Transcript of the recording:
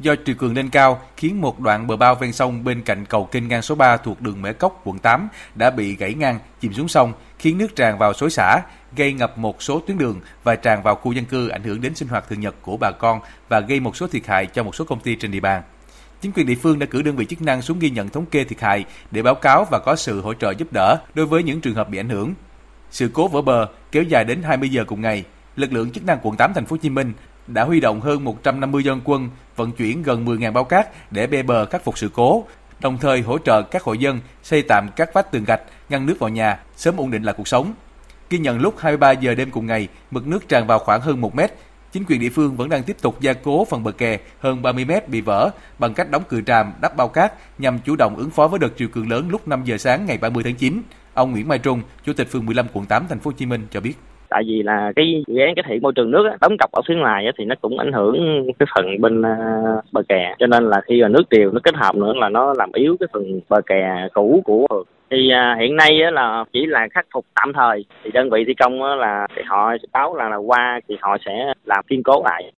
Do triều cường lên cao khiến một đoạn bờ bao ven sông bên cạnh cầu kênh ngang số 3 thuộc đường Mễ Cốc, quận 8 đã bị gãy ngang, chìm xuống sông, khiến nước tràn vào xối xả, gây ngập một số tuyến đường và tràn vào khu dân cư ảnh hưởng đến sinh hoạt thường nhật của bà con và gây một số thiệt hại cho một số công ty trên địa bàn. Chính quyền địa phương đã cử đơn vị chức năng xuống ghi nhận thống kê thiệt hại để báo cáo và có sự hỗ trợ giúp đỡ đối với những trường hợp bị ảnh hưởng. Sự cố vỡ bờ kéo dài đến 20 giờ cùng ngày, lực lượng chức năng quận 8 thành phố Hồ Chí Minh đã huy động hơn 150 dân quân vận chuyển gần 10.000 bao cát để bê bờ khắc phục sự cố, đồng thời hỗ trợ các hộ dân xây tạm các vách tường gạch ngăn nước vào nhà, sớm ổn định lại cuộc sống. Ghi nhận lúc 23 giờ đêm cùng ngày, mực nước tràn vào khoảng hơn 1 mét. Chính quyền địa phương vẫn đang tiếp tục gia cố phần bờ kè hơn 30 mét bị vỡ bằng cách đóng cừ tràm, đắp bao cát nhằm chủ động ứng phó với đợt triều cường lớn lúc 5 giờ sáng ngày 30 tháng 9. Ông Nguyễn Mai Trung, Chủ tịch phường 15 quận 8 thành phố Hồ Chí Minh cho biết tại vì là cái dự án cải thiện môi trường nước á, đóng cọc ở phía ngoài á, thì nó cũng ảnh hưởng cái phần bên uh, bờ kè. Cho nên là khi mà nước triều nó kết hợp nữa là nó làm yếu cái phần bờ kè cũ của phường. Thì uh, hiện nay á, là chỉ là khắc phục tạm thời. Thì đơn vị thi công á, là thì họ báo là, là qua thì họ sẽ làm kiên cố lại.